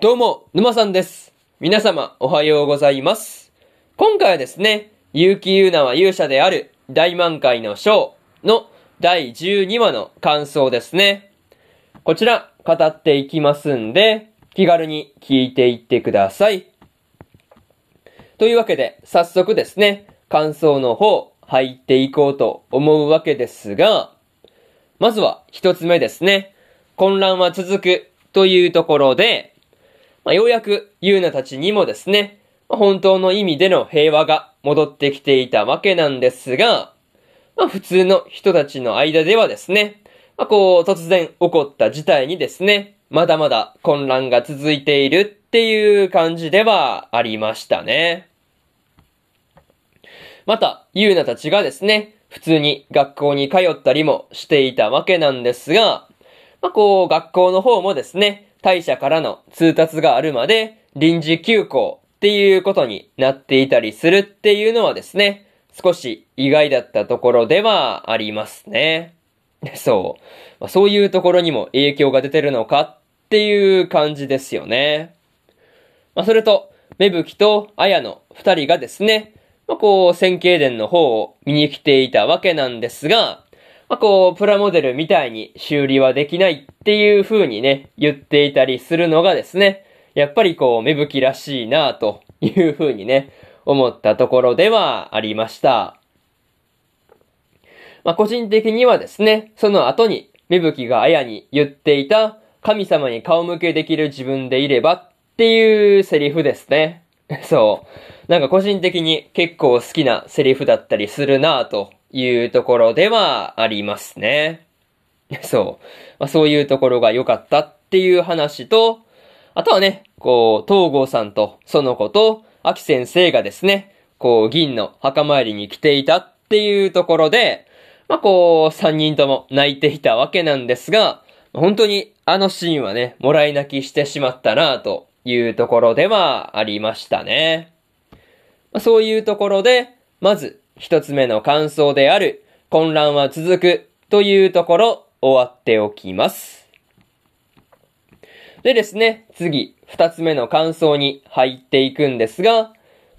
どうも、沼さんです。皆様、おはようございます。今回はですね、結城優奈は勇者である大満開の章の第12話の感想ですね。こちら、語っていきますんで、気軽に聞いていってください。というわけで、早速ですね、感想の方、入っていこうと思うわけですが、まずは一つ目ですね。混乱は続くというところで、まあ、ようやくユーナたちにもですね、まあ本当の意味での平和が戻ってきていたわけなんですが、まあ、普通の人たちの間ではですね、まあ、こう突然起こった事態にですね、まだまだ混乱が続いているっていう感じではありましたね。また、ユーナたちがですね、普通に学校に通ったりもしていたわけなんですが、まあ、こう、学校の方もですね、大社からの通達があるまで臨時休校っていうことになっていたりするっていうのはですね、少し意外だったところではありますね。そう。ま、そういうところにも影響が出てるのかっていう感じですよね。まあ、それと、芽吹と綾の二人がですね、まあ、こう、線形伝の方を見に来ていたわけなんですが、まあ、こう、プラモデルみたいに修理はできないっていう風にね、言っていたりするのがですね、やっぱりこう、芽吹きらしいなという風にね、思ったところではありました。まあ、個人的にはですね、その後に芽吹きが綾に言っていた、神様に顔向けできる自分でいればっていうセリフですね。そう。なんか個人的に結構好きなセリフだったりするなぁというところではありますね。そう。まあ、そういうところが良かったっていう話と、あとはね、こう、東郷さんとその子と、秋先生がですね、こう、銀の墓参りに来ていたっていうところで、まあ、こう、三人とも泣いていたわけなんですが、本当にあのシーンはね、もらい泣きしてしまったなというところではありましたね。まあ、そういうところで、まず一つ目の感想である混乱は続くというところ終わっておきます。でですね、次二つ目の感想に入っていくんですが、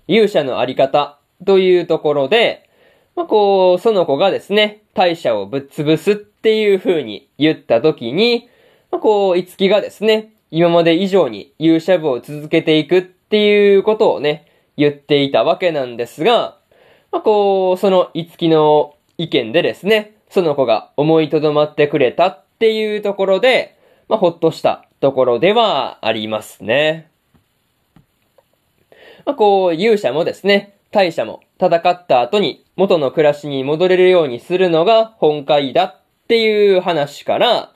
勇者のあり方というところで、まあ、こう、その子がですね、大社をぶっ潰すっていう風に言った時に、まあ、こう、いつきがですね、今まで以上に勇者部を続けていくっていうことをね、言っていたわけなんですが、まあ、こう、そのいつきの意見でですね、その子が思いとどまってくれたっていうところで、まあ、ほっとしたところではありますね。まあ、こう、勇者もですね、大社も戦った後に元の暮らしに戻れるようにするのが本会だっていう話から、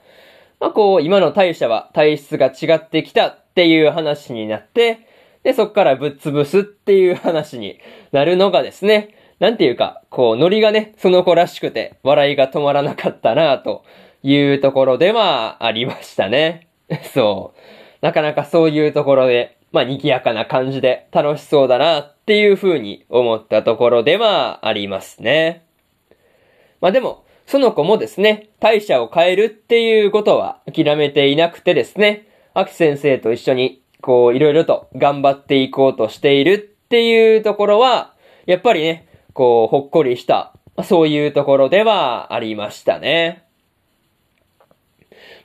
まあ、こう、今の大社は体質が違ってきたっていう話になって、で、そっからぶっ潰すっていう話になるのがですね、なんていうか、こう、ノリがね、その子らしくて、笑いが止まらなかったなというところではありましたね。そう。なかなかそういうところで、まあ、賑やかな感じで楽しそうだなっていう風に思ったところではありますね。まあでも、その子もですね、大社を変えるっていうことは諦めていなくてですね、秋先生と一緒に、こう、いろいろと頑張っていこうとしているっていうところは、やっぱりね、こう、ほっこりした、そういうところではありましたね。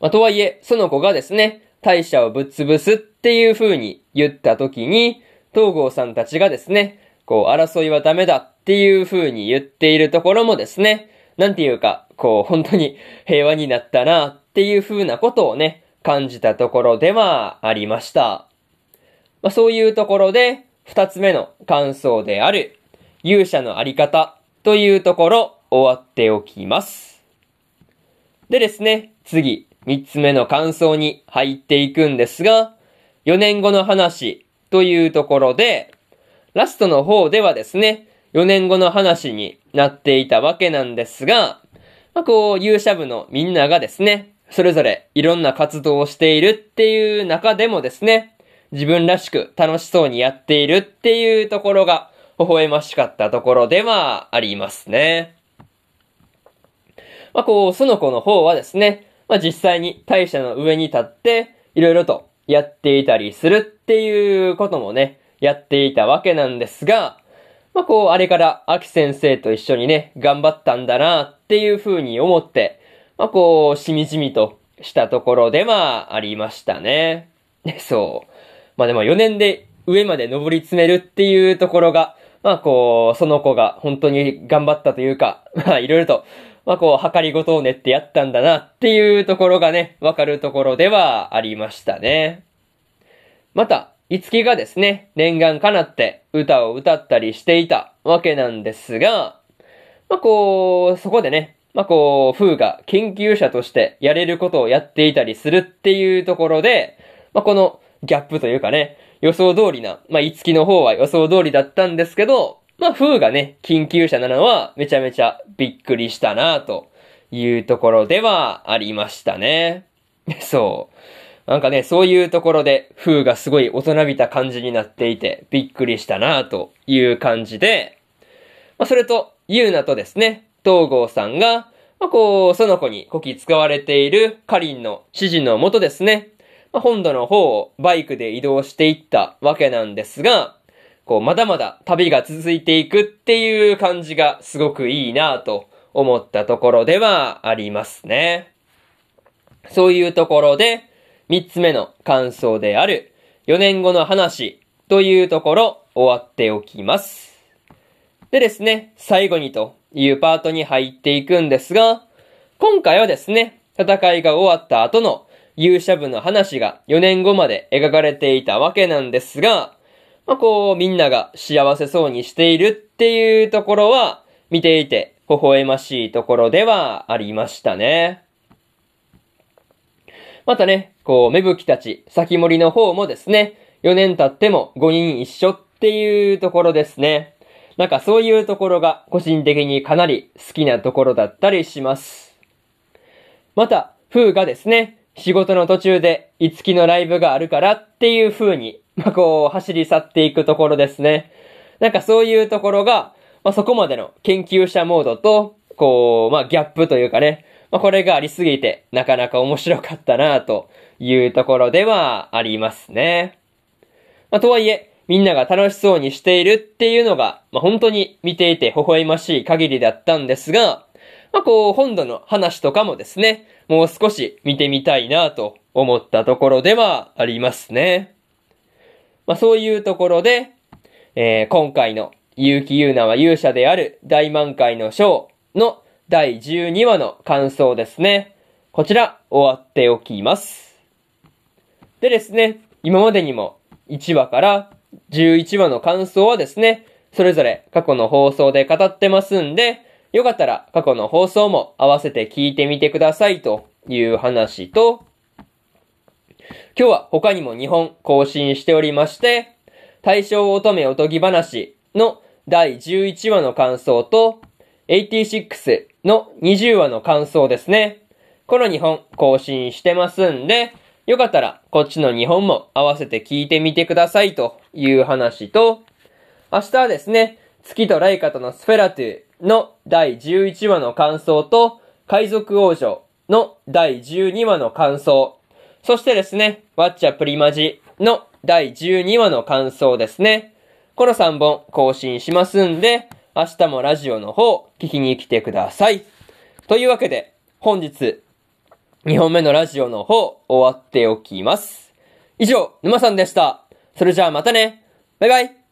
まあ、とはいえ、その子がですね、大社をぶっ潰すっていう風に言った時に、東郷さんたちがですね、こう、争いはダメだっていう風に言っているところもですね、なんていうか、こう、本当に 平和になったなっていう風なことをね、感じたところではありました。まあ、そういうところで、二つ目の感想である、勇者のあり方というところ、終わっておきます。でですね、次、三つ目の感想に入っていくんですが、4年後の話というところで、ラストの方ではですね、4年後の話になっていたわけなんですが、まあ、こう、勇者部のみんながですね、それぞれいろんな活動をしているっていう中でもですね、自分らしく楽しそうにやっているっていうところが、微笑ましかったところではありますね。まあ、こう、その子の方はですね、まあ、実際に大社の上に立って、いろいろとやっていたりするっていうこともね、やっていたわけなんですが、まあ、こう、あれから秋先生と一緒にね、頑張ったんだなっていう風に思って、まあ、こう、しみじみとしたところではありましたね。で、そう。まあでも4年で上まで登り詰めるっていうところが、まあこう、その子が本当に頑張ったというか、まあいろいろと、まあこう、測りごとを練ってやったんだなっていうところがね、わかるところではありましたね。また、いつきがですね、念願かなって歌を歌ったりしていたわけなんですが、まあこう、そこでね、まあこう、風が研究者としてやれることをやっていたりするっていうところで、まあこのギャップというかね、予想通りな、まあ、いつきの方は予想通りだったんですけど、まあ、風がね、緊急車なのはめちゃめちゃびっくりしたなというところではありましたね。そう。なんかね、そういうところで、風がすごい大人びた感じになっていて、びっくりしたなという感じで、まあ、それと、ゆうなとですね、東郷さんが、まあ、こう、その子にこき使われているカリンの指示のもとですね、本土の方をバイクで移動していったわけなんですが、こう、まだまだ旅が続いていくっていう感じがすごくいいなと思ったところではありますね。そういうところで、三つ目の感想である、4年後の話というところ終わっておきます。でですね、最後にというパートに入っていくんですが、今回はですね、戦いが終わった後の勇者部の話が4年後まで描かれていたわけなんですが、まあ、こう、みんなが幸せそうにしているっていうところは、見ていて微笑ましいところではありましたね。またね、こう、芽吹たち、先森の方もですね、4年経っても5人一緒っていうところですね。なんかそういうところが個人的にかなり好きなところだったりします。また、風がですね、仕事の途中で、いつきのライブがあるからっていう風に、まあ、こう、走り去っていくところですね。なんかそういうところが、まあ、そこまでの研究者モードと、こう、まあ、ギャップというかね、まあ、これがありすぎて、なかなか面白かったなというところではありますね。まあ、とはいえ、みんなが楽しそうにしているっていうのが、まあ、本当に見ていて微笑ましい限りだったんですが、まあ、こう、本土の話とかもですね、もう少し見てみたいなと思ったところではありますね。まあ、そういうところで、えー、今回の結城優奈は勇者である大満開の章の第12話の感想ですね。こちら終わっておきます。でですね、今までにも1話から11話の感想はですね、それぞれ過去の放送で語ってますんで、よかったら過去の放送も合わせて聞いてみてくださいという話と、今日は他にも2本更新しておりまして、大正乙女おとぎ話の第11話の感想と、86の20話の感想ですね。この2本更新してますんで、よかったらこっちの2本も合わせて聞いてみてくださいという話と、明日はですね、月とライカとのスフェラトゥの第11話の感想と、海賊王女の第12話の感想、そしてですね、ワッチャプリマジの第12話の感想ですね。この3本更新しますんで、明日もラジオの方聞きに来てください。というわけで、本日、2本目のラジオの方終わっておきます。以上、沼さんでした。それじゃあまたね。バイバイ。